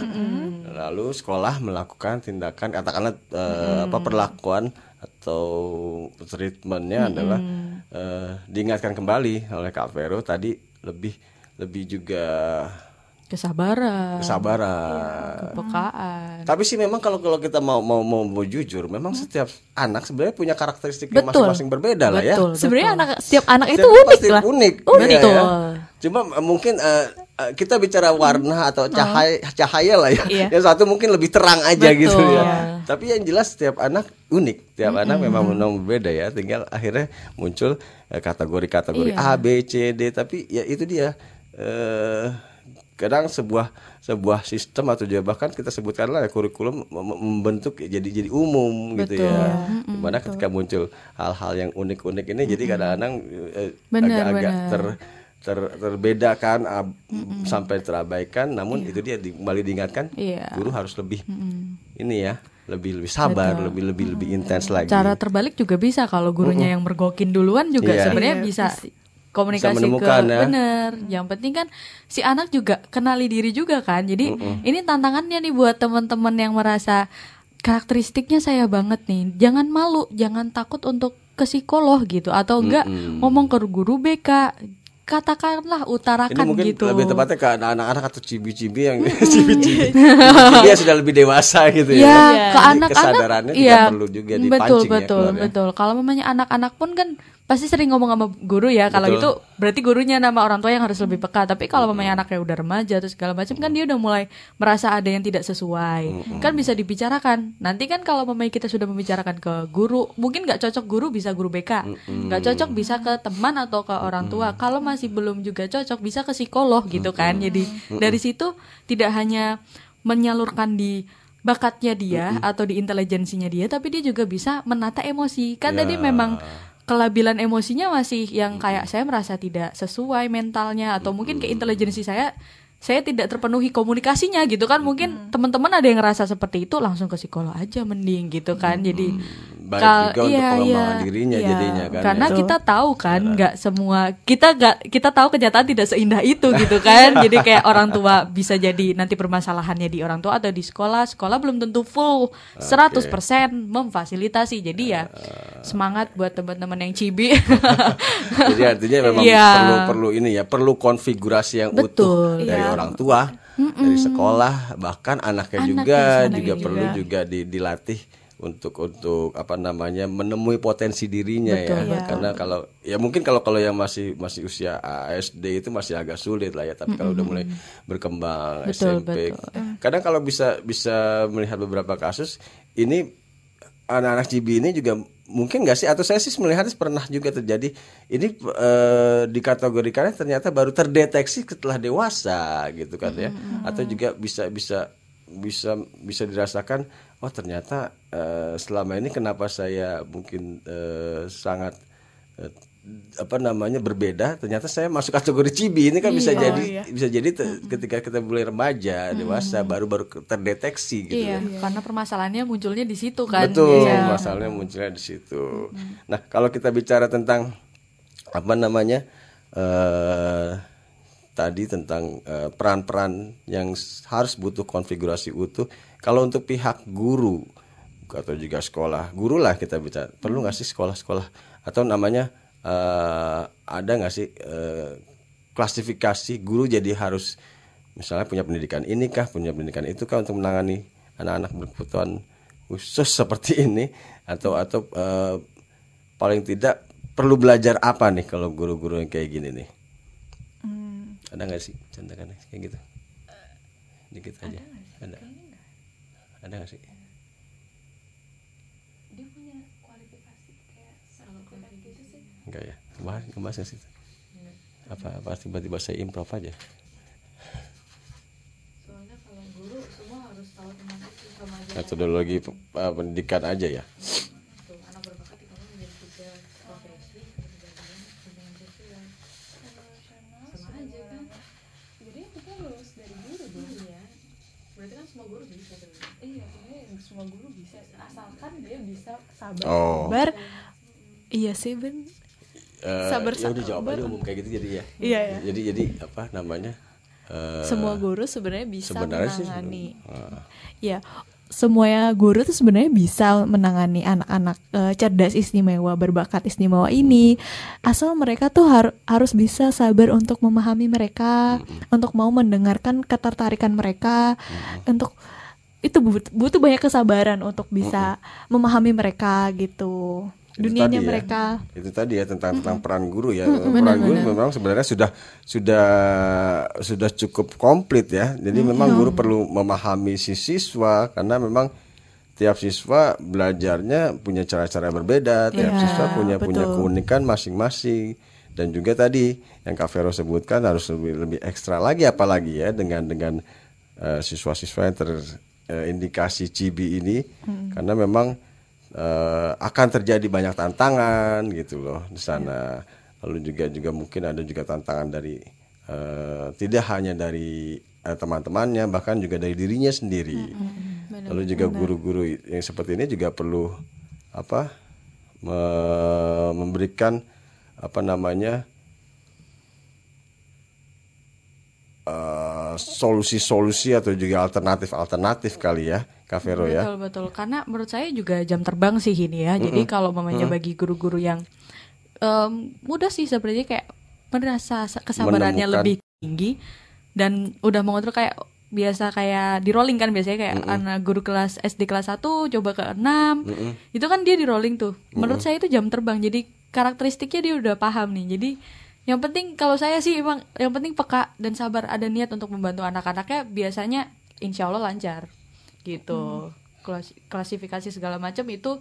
lalu sekolah melakukan tindakan katakanlah eh, apa perlakuan atau treatmentnya adalah eh, diingatkan kembali oleh Kak Vero tadi lebih lebih juga kesabaran kesabaran. kepekaan Tapi sih memang kalau kalau kita mau mau mau, mau jujur, memang setiap anak sebenarnya punya karakteristik yang Betul. masing-masing berbeda lah ya. Betul. sebenarnya anak setiap anak itu Setiap unik pasti lah unik. Unik. Iya ya. Betul. Cuma mungkin eh, kita bicara warna atau cahaya cahaya lah ya. Iya. Yang satu mungkin lebih terang aja Betul. gitu ya. Iya. Tapi yang jelas setiap anak unik. Setiap anak memang memang berbeda ya. Tinggal akhirnya muncul eh, kategori-kategori Iya. A, B, C, D. Tapi ya itu dia. Eh kadang sebuah sebuah sistem atau juga bahkan kita sebutkanlah ya, kurikulum mem- mem- membentuk jadi jadi umum gitu Betul. ya. Di mana ketika muncul hal-hal yang unik-unik ini jadi kadang-kadang eh, agak-agak benar. ter ter terbedakan ab- sampai terabaikan. Namun itu dia di- kembali diingatkan Iya. guru harus lebih ini ya lebih lebih sabar lebih lebih lebih intens lagi. Cara terbalik juga bisa. Kalau gurunya yang mergokin duluan juga Iya. sebenarnya Iya, bisa Bisa komunikasi menemukan ke ya. bener. Yang penting kan si anak juga kenali diri juga kan. Jadi ini tantangannya nih buat teman-teman yang merasa karakteristiknya saya banget nih. Jangan malu jangan takut untuk ke psikolog gitu. Atau enggak ngomong ke guru BK katakanlah ini utarakan mungkin gitu. lebih tepatnya ke anak-anak atau cibi-cibi yang cibi-cibi cibi yang sudah lebih dewasa gitu ya, ya ke anak-anak kesadarannya juga iya, perlu juga betul dipancing ya betul ya. betul. Kalau mamanya anak-anak pun kan pasti sering ngomong sama guru ya kalau Betul. itu berarti gurunya nama orang tua yang harus lebih peka. Tapi kalau mamanya anaknya udah remaja terus segala macam kan dia udah mulai merasa ada yang tidak sesuai. Kan bisa dibicarakan. Nanti kan kalau mamanya kita sudah membicarakan ke guru mungkin nggak cocok guru bisa guru BK nggak cocok bisa ke teman atau ke orang tua. Kalau masih belum juga cocok bisa ke psikolog gitu kan. Jadi dari situ tidak hanya menyalurkan di bakatnya dia atau di intelijensinya dia tapi dia juga bisa menata emosi. Kan tadi Ya. memang kelabilan emosinya masih yang kayak saya merasa tidak sesuai mentalnya atau mungkin ke intelijensi saya saya tidak terpenuhi komunikasinya gitu kan. Mungkin teman-teman ada yang ngerasa seperti itu langsung ke psikolog aja mending gitu kan. Jadi baik Ka- juga untuk iya, pengembangan iya, dirinya iya. jadinya kan. karena ya. kita tahu kan nggak semua kita nggak kita tahu kenyataan tidak seindah itu gitu kan jadi kayak orang tua bisa jadi nanti permasalahannya di orang tua atau di sekolah sekolah belum tentu full 100% memfasilitasi jadi ya semangat buat teman-teman yang cibi Jadi artinya memang Iya. perlu perlu ini ya, perlu konfigurasi yang utuh Betul. dari Iya. orang tua, dari sekolah, bahkan anaknya Anaknya, juga juga juga. perlu juga di- dilatih untuk untuk apa namanya menemui potensi dirinya ya. Betul, betul. Karena kalau ya mungkin kalau kalau yang masih masih usia SD itu masih agak sulit lah ya, tapi kalau udah mulai berkembang Betul, SMP. betul. Kadang kalau bisa bisa melihat beberapa kasus ini anak-anak cibi ini juga mungkin nggak sih atau saya sih melihat pernah juga terjadi ini eh, dikategorikannya ternyata baru terdeteksi setelah dewasa gitu kan ya atau juga bisa bisa bisa bisa dirasakan oh ternyata eh, selama ini kenapa saya mungkin eh, sangat eh, apa namanya berbeda ternyata saya masuk kategori cibi. Ini kan bisa jadi bisa jadi te- ketika kita mulai remaja dewasa baru baru terdeteksi gitu iya loh. karena permasalahannya munculnya di situ kan. Betul, Iya. masalahnya munculnya di situ. Nah, kalau kita bicara tentang apa namanya eh tadi tentang eh, peran-peran yang s- harus butuh konfigurasi utuh. Kalau untuk pihak guru atau juga sekolah, guru lah kita bicara. Perlu nggak sih sekolah-sekolah atau namanya eh, ada nggak sih eh, klasifikasi guru jadi harus misalnya punya pendidikan ini kah, punya pendidikan itu kah untuk menangani anak-anak berkebutuhan khusus seperti ini atau atau eh, paling tidak perlu belajar apa nih kalau guru-guru yang kayak gini nih? Ada nggak sih contohnya kayak gitu? Dikit aja. Ada. Ada nggak sih? Enggak ya. Bahas ngebahas nggak sih? Apa apa tiba-tiba saya improv aja? metodologi pe- eh, pendidikan aja ya. Oh. Sabar. Iya sih Ben. Eh, Sabar, ya udah aja umum kayak gitu jadi ya. Iya, iya. Jadi jadi apa namanya? Eh, Semua guru sebenarnya bisa sebenarnya sih menangani. sebelum- ah. Ya, semuanya guru tuh sebenarnya bisa menangani anak-anak eh, cerdas istimewa, berbakat istimewa ini. Asal mereka tuh har- harus bisa sabar untuk memahami mereka, untuk mau mendengarkan ketertarikan mereka, untuk itu but- butuh banyak kesabaran untuk bisa memahami mereka gitu. Itu Dunianya tadi ya. mereka. itu tadi ya tentang tentang peran guru ya peran guru memang sebenarnya sudah sudah sudah cukup komplit ya jadi memang guru perlu memahami si siswa karena memang tiap siswa belajarnya punya cara-cara berbeda tiap Iya, siswa punya punya betul. keunikan masing-masing dan juga tadi yang Kak Vero sebutkan harus lebih lebih ekstra lagi apalagi ya dengan dengan eh, siswa-siswa yang terindikasi cibi ini karena memang eh, akan terjadi banyak tantangan gitu loh di sana. Lalu juga juga mungkin ada juga tantangan dari eh, tidak hanya dari eh, teman-temannya bahkan juga dari dirinya sendiri. Lalu juga guru-guru yang seperti ini juga perlu apa me- memberikan apa namanya solusi-solusi atau juga alternatif-alternatif kali ya, Kak Vero ya. Betul betul. Karena menurut saya juga jam terbang sih ini ya. Jadi kalau mamanya bagi guru-guru yang em, mudah sih sebenarnya kayak merasa sa- kesabarannya Menemukan. lebih tinggi dan udah mengontrol kayak biasa kayak di rolling kan biasanya kayak anak guru kelas SD kelas 1 coba ke 6 itu kan dia di rolling tuh. Menurut saya itu jam terbang. Jadi karakteristiknya dia udah paham nih. Jadi yang penting kalau saya sih emang yang penting peka dan sabar ada niat untuk membantu anak-anaknya biasanya insya Allah lancar gitu. Kelas- klasifikasi segala macam itu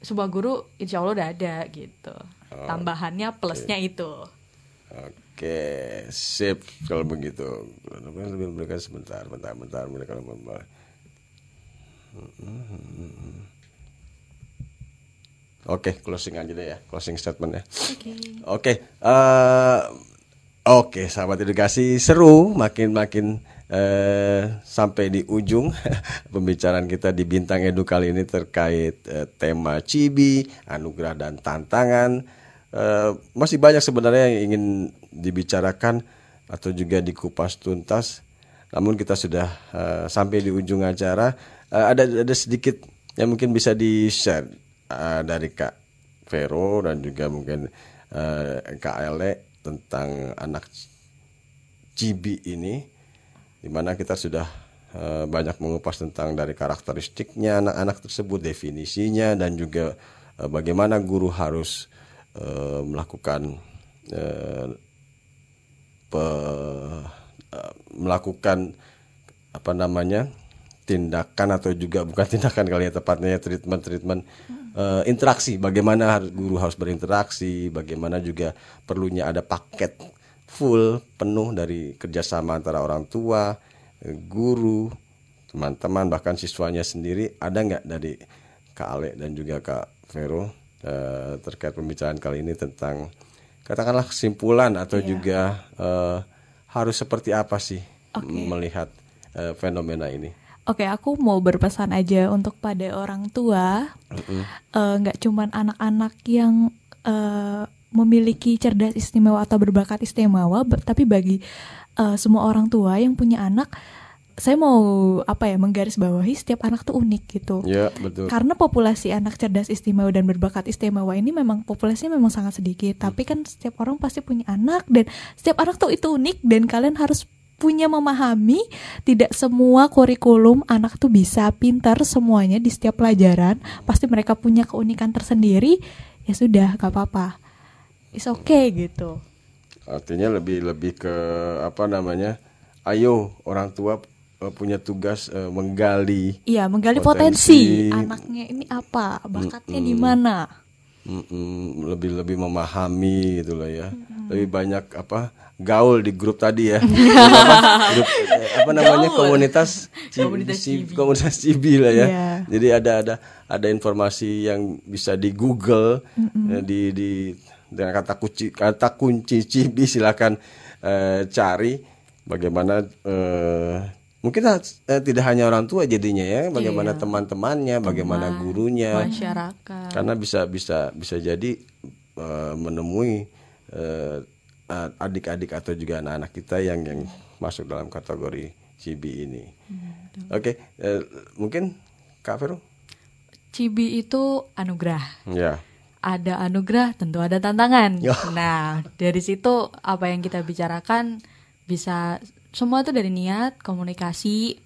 sebuah guru insya Allah udah ada gitu. Tambahannya plusnya itu. Oke, sip kalau begitu. Lebih mereka sebentar, bentar, bentar mereka membawa. Oke, closing aja deh ya, closing statement ya. Oke, eh, oke, sahabat edukasi seru, makin makin eh, sampai di ujung pembicaraan kita di Bintang Edu kali ini terkait eh, tema Cibi, anugerah dan tantangan. Eh, masih banyak sebenarnya yang ingin dibicarakan atau juga dikupas tuntas. Namun kita sudah eh, sampai di ujung acara. Eh, ada ada sedikit yang mungkin bisa di share eh, dari Kak Vero dan juga mungkin eh, Kak Ale tentang anak Cibi ini di mana kita sudah eh, banyak mengupas tentang dari karakteristiknya anak-anak tersebut, definisinya dan juga eh, bagaimana guru harus eh, melakukan eh, pe- eh, melakukan apa namanya tindakan atau juga bukan tindakan kali ya tepatnya ya, treatment treatment eh, interaksi. Bagaimana harus guru harus berinteraksi bagaimana juga perlunya ada paket full penuh dari kerjasama antara orang tua eh, guru teman-teman bahkan siswanya sendiri. Ada nggak dari Kak Ale dan juga Kak Vero eh, terkait pembicaraan kali ini tentang katakanlah kesimpulan atau juga eh, harus seperti apa sih melihat eh, fenomena ini Oke, aku mau berpesan aja untuk pada orang tua, eh, nggak cuman anak-anak yang eh, memiliki cerdas istimewa atau berbakat istimewa, tapi bagi eh, semua orang tua yang punya anak, saya mau apa ya menggarisbawahi setiap anak tuh unik gitu. ya betul. Karena populasi anak cerdas istimewa dan berbakat istimewa ini memang populasinya memang sangat sedikit, tapi kan setiap orang pasti punya anak dan setiap anak tuh itu unik dan kalian harus punya memahami tidak semua kurikulum anak tuh bisa pintar semuanya di setiap pelajaran, pasti mereka punya keunikan tersendiri. Ya sudah, gak apa-apa. It's okay gitu. Artinya lebih lebih ke apa namanya? Ayo orang tua eh, punya tugas eh, menggali Iya, menggali Potensi. potensi, anaknya ini apa, bakatnya di mana. lebih lebih memahami gitu loh ya. Lebih banyak apa? Gaul di grup tadi ya. apa, grup, apa namanya? komunitas Ci- Komunitas Ci- Cibi. komunitas Cibi lah ya. Iya. Jadi ada ada ada informasi yang bisa di Google eh, di di dengan kata kunci kata kunci Cibi silakan eh, cari bagaimana eh, mungkin eh, tidak hanya orang tua jadinya ya, bagaimana teman-temannya, bagaimana gurunya. masyarakat Karena bisa bisa bisa jadi eh, menemui eh, adik-adik atau juga anak-anak kita yang yang masuk dalam kategori CB ini. Oke, eh, mungkin Kak Vero? Cibi itu anugerah Ya. ada anugerah tentu ada tantangan. Ya. Nah dari situ apa yang kita bicarakan bisa semua itu dari niat komunikasi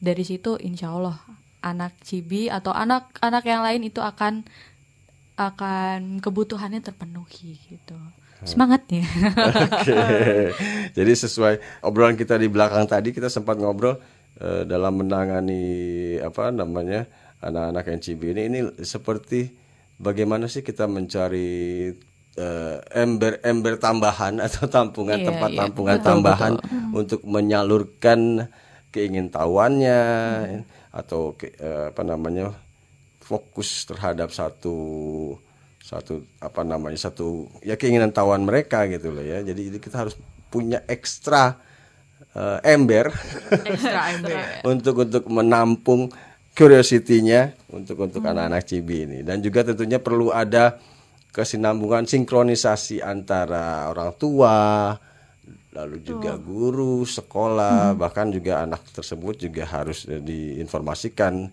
dari situ insya Allah anak cibi atau anak-anak yang lain itu akan akan kebutuhannya terpenuhi gitu semangatnya Oke. Jadi sesuai obrolan kita di belakang tadi kita sempat ngobrol eh, dalam menangani apa namanya anak-anak yang CB ini. Ini seperti bagaimana sih kita mencari eh, ember-ember tambahan atau tampungan Iya, tempat iya. tampungan Betul, tambahan untuk menyalurkan keingintahuannya atau ke- eh, apa namanya fokus terhadap satu satu apa namanya satu ya keinginan tahuan mereka gitu loh ya. Jadi jadi kita harus punya ekstra eh, ember. Ekstra ember. Untuk untuk menampung curiosity-nya untuk untuk anak-anak cibi ini. Dan juga tentunya perlu ada kesinambungan sinkronisasi antara orang tua lalu juga guru sekolah bahkan juga anak tersebut juga harus diinformasikan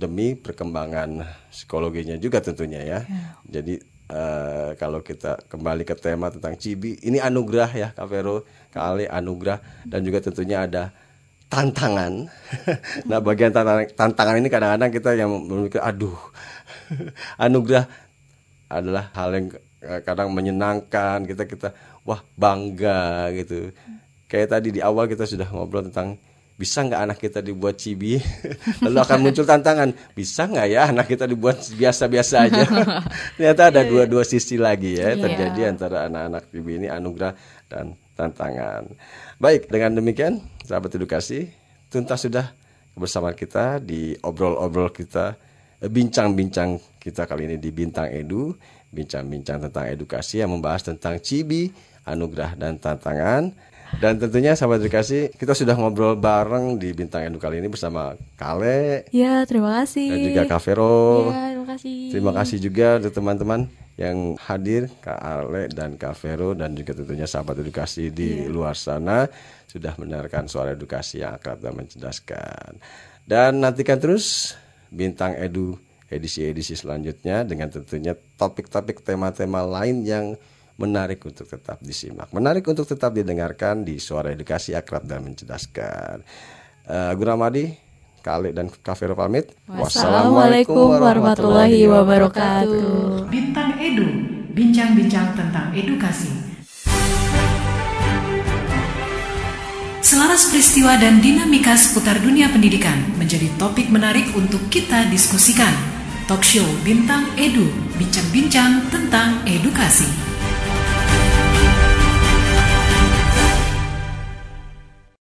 demi perkembangan psikologinya juga tentunya ya. Jadi eh, kalau kita kembali ke tema tentang cibi, ini anugerah ya Kak Vero, Kak Ale anugerah dan juga tentunya ada tantangan. nah bagian tantangan, tantangan ini kadang-kadang kita yang memikir, aduh, anugerah adalah hal yang eh, kadang menyenangkan kita kita wah bangga gitu. Kayak tadi di awal kita sudah ngobrol tentang bisa nggak anak kita dibuat cibi lalu akan muncul tantangan bisa nggak ya anak kita dibuat biasa-biasa aja? Ternyata ada dua-dua sisi lagi ya terjadi antara anak-anak cibi ini anugerah dan tantangan. Baik dengan demikian sahabat edukasi tuntas sudah bersama kita di obrol-obrol kita eh, bincang-bincang kita kali ini di Bintang Edu bincang-bincang tentang edukasi yang membahas tentang cibi anugerah dan tantangan Dan tentunya sahabat edukasi, kita sudah ngobrol bareng di Bintang Edu kali ini bersama Kale Ya, terima kasih. dan juga Kak Vero. Ya, terima kasih. Terima kasih juga untuk teman-teman yang hadir, Kak Ale dan Kak Vero dan juga tentunya sahabat edukasi di luar sana sudah mendengarkan suara edukasi yang akrab dan mencerdaskan. Dan nantikan terus Bintang Edu edisi-edisi selanjutnya dengan tentunya topik-topik tema-tema lain yang menarik untuk tetap disimak, menarik untuk tetap didengarkan di suara edukasi akrab dan mencerdaskan. Uh, Guru Ramadi, Kale dan Vero pamit. Wassalamualaikum warahmatullahi wabarakatuh. Bintang Edu, bincang-bincang tentang edukasi. Selaras peristiwa dan dinamika seputar dunia pendidikan menjadi topik menarik untuk kita diskusikan. Talk show Bintang Edu, bincang-bincang tentang edukasi.